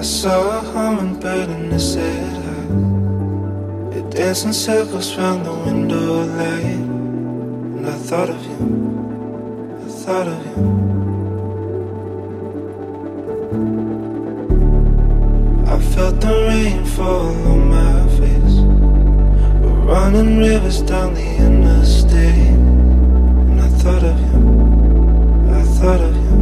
I saw a hummingbird and it said hi. It danced in circles round the window light. And I thought of you, I thought of you. I felt the rain fall on my face. We're running rivers down the interstate. And I thought of you, I thought of you.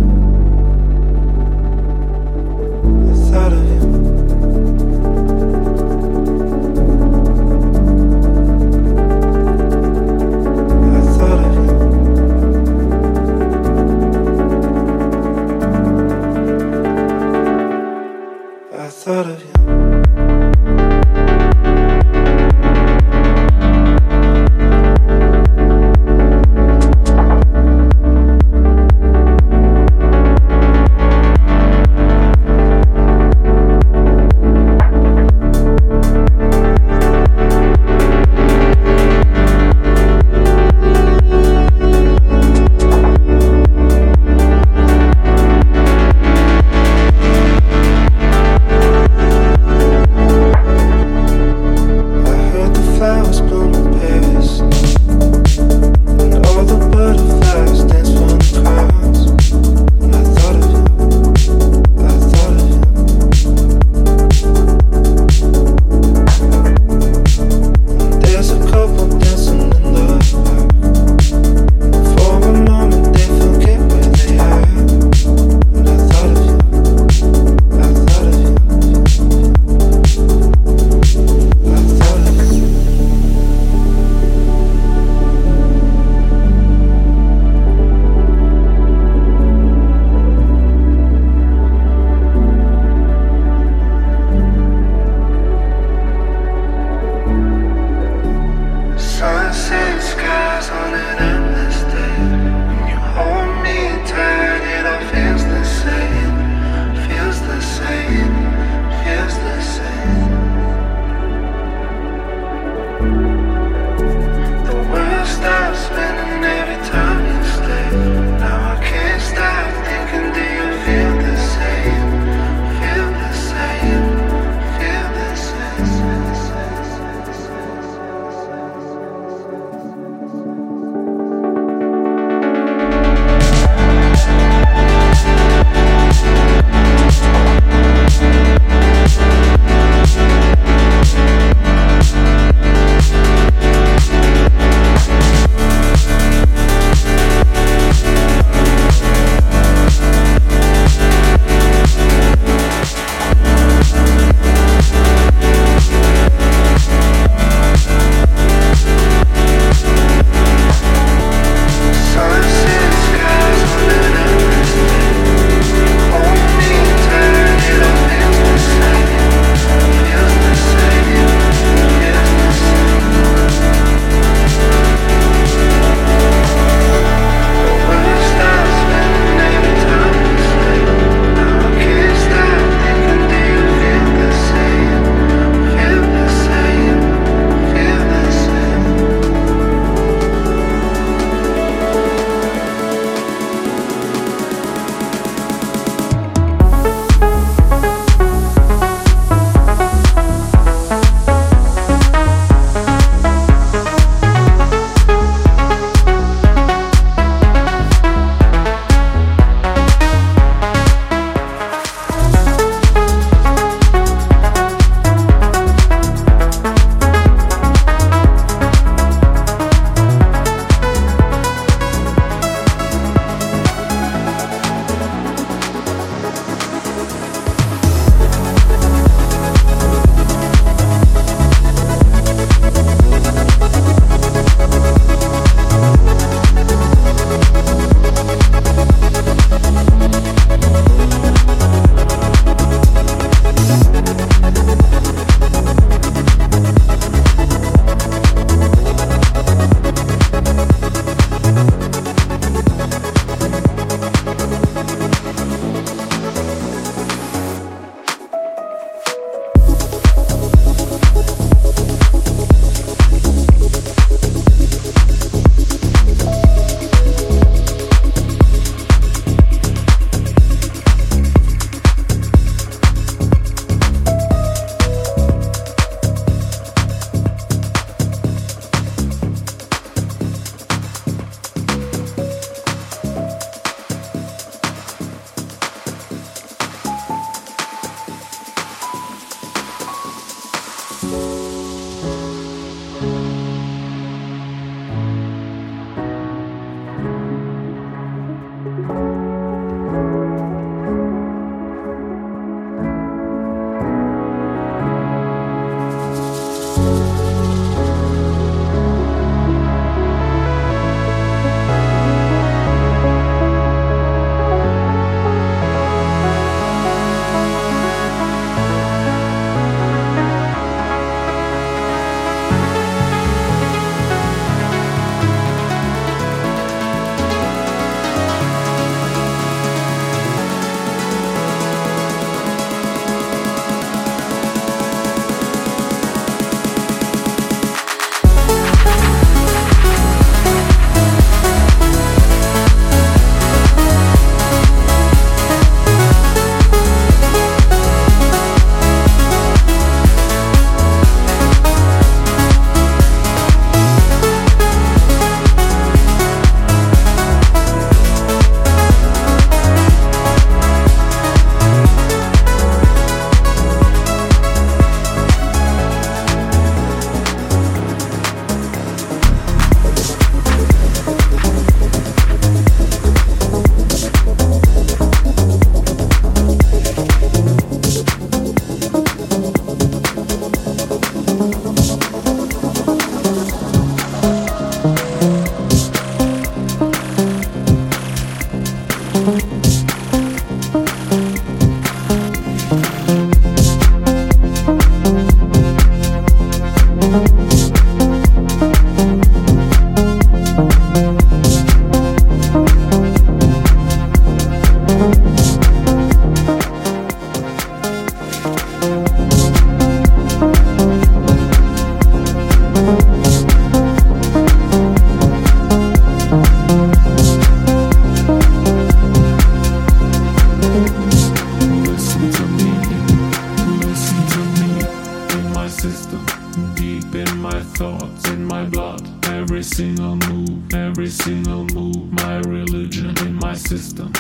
system.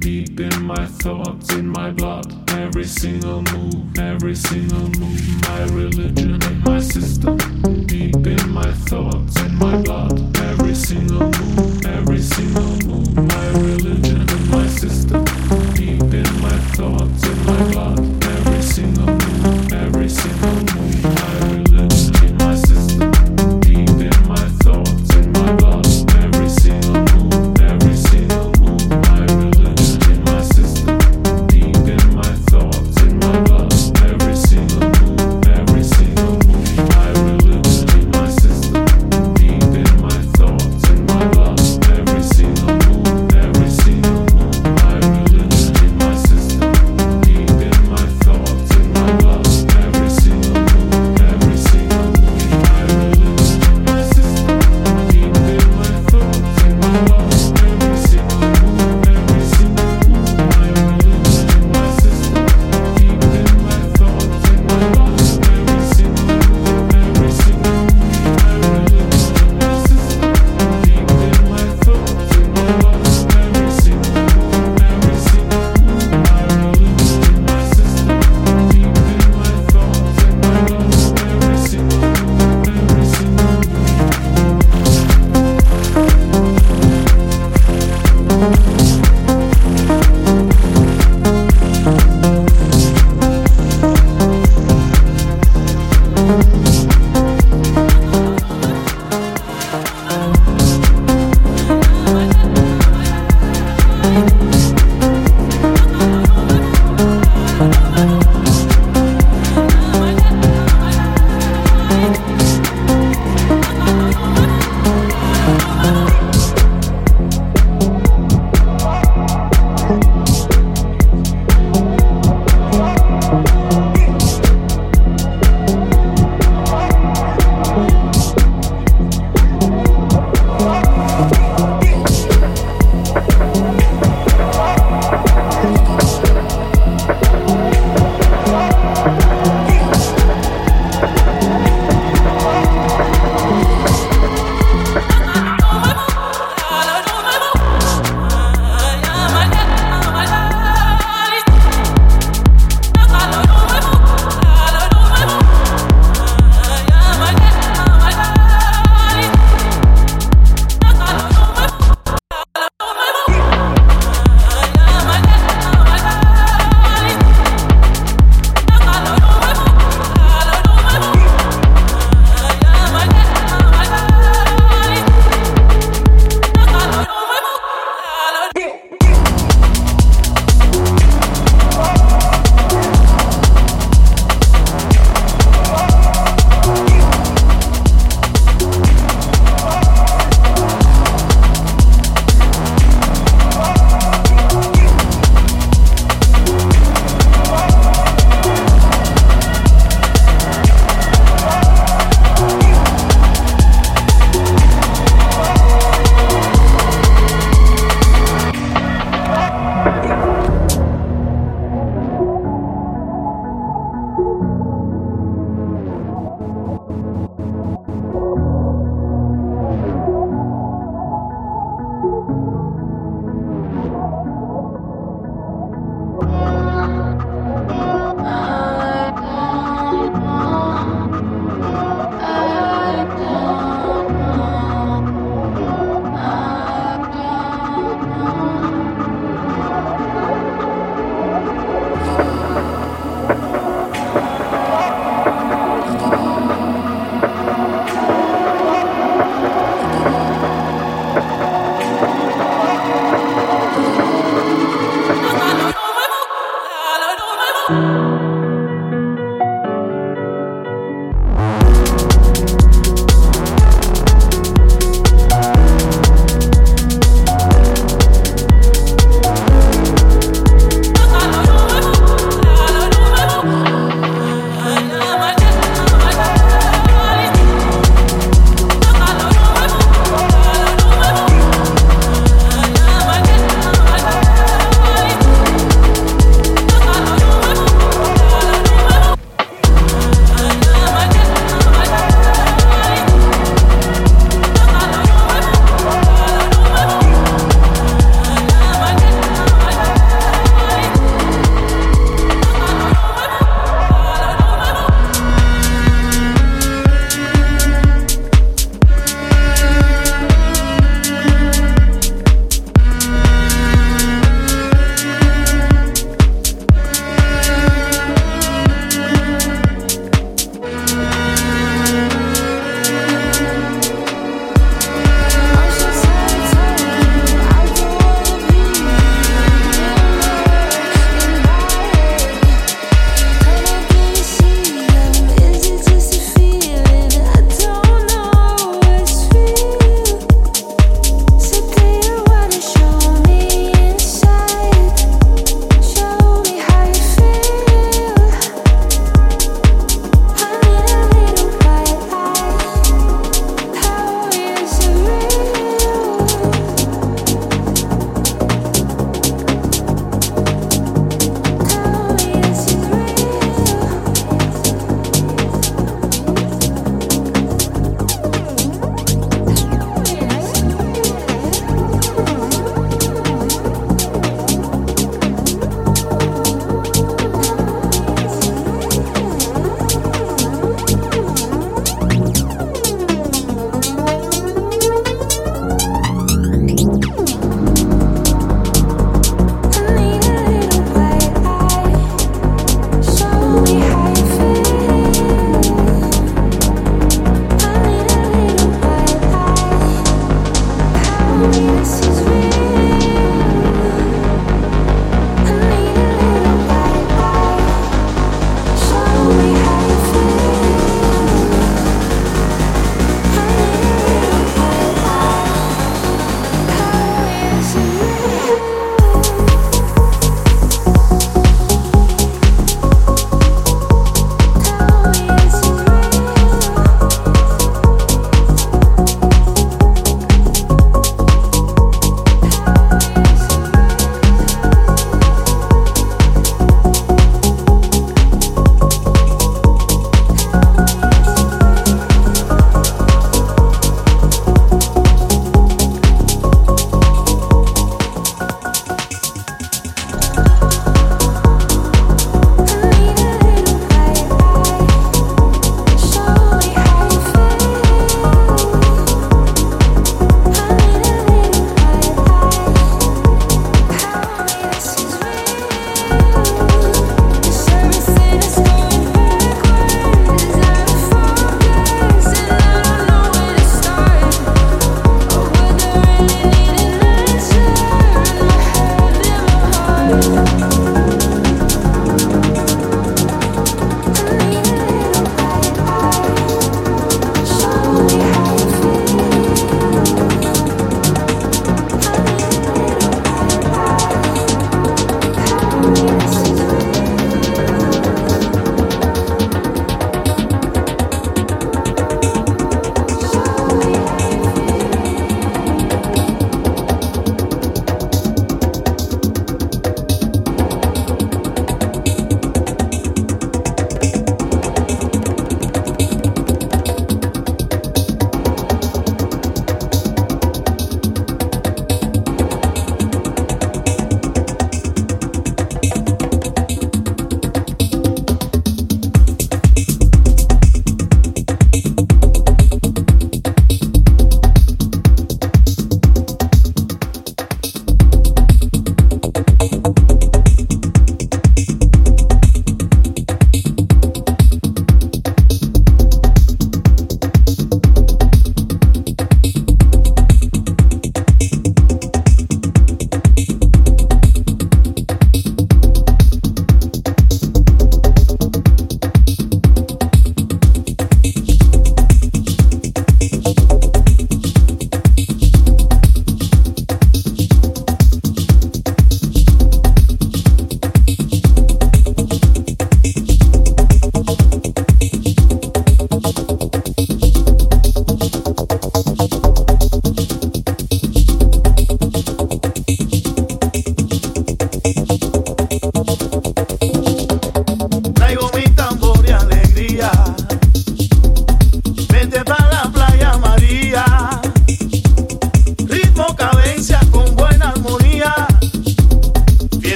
Deep in my thoughts, in my blood. Every single move, every single move. My religion in my system. Deep in my thoughts, in my blood. Every single move, every single move. My religion.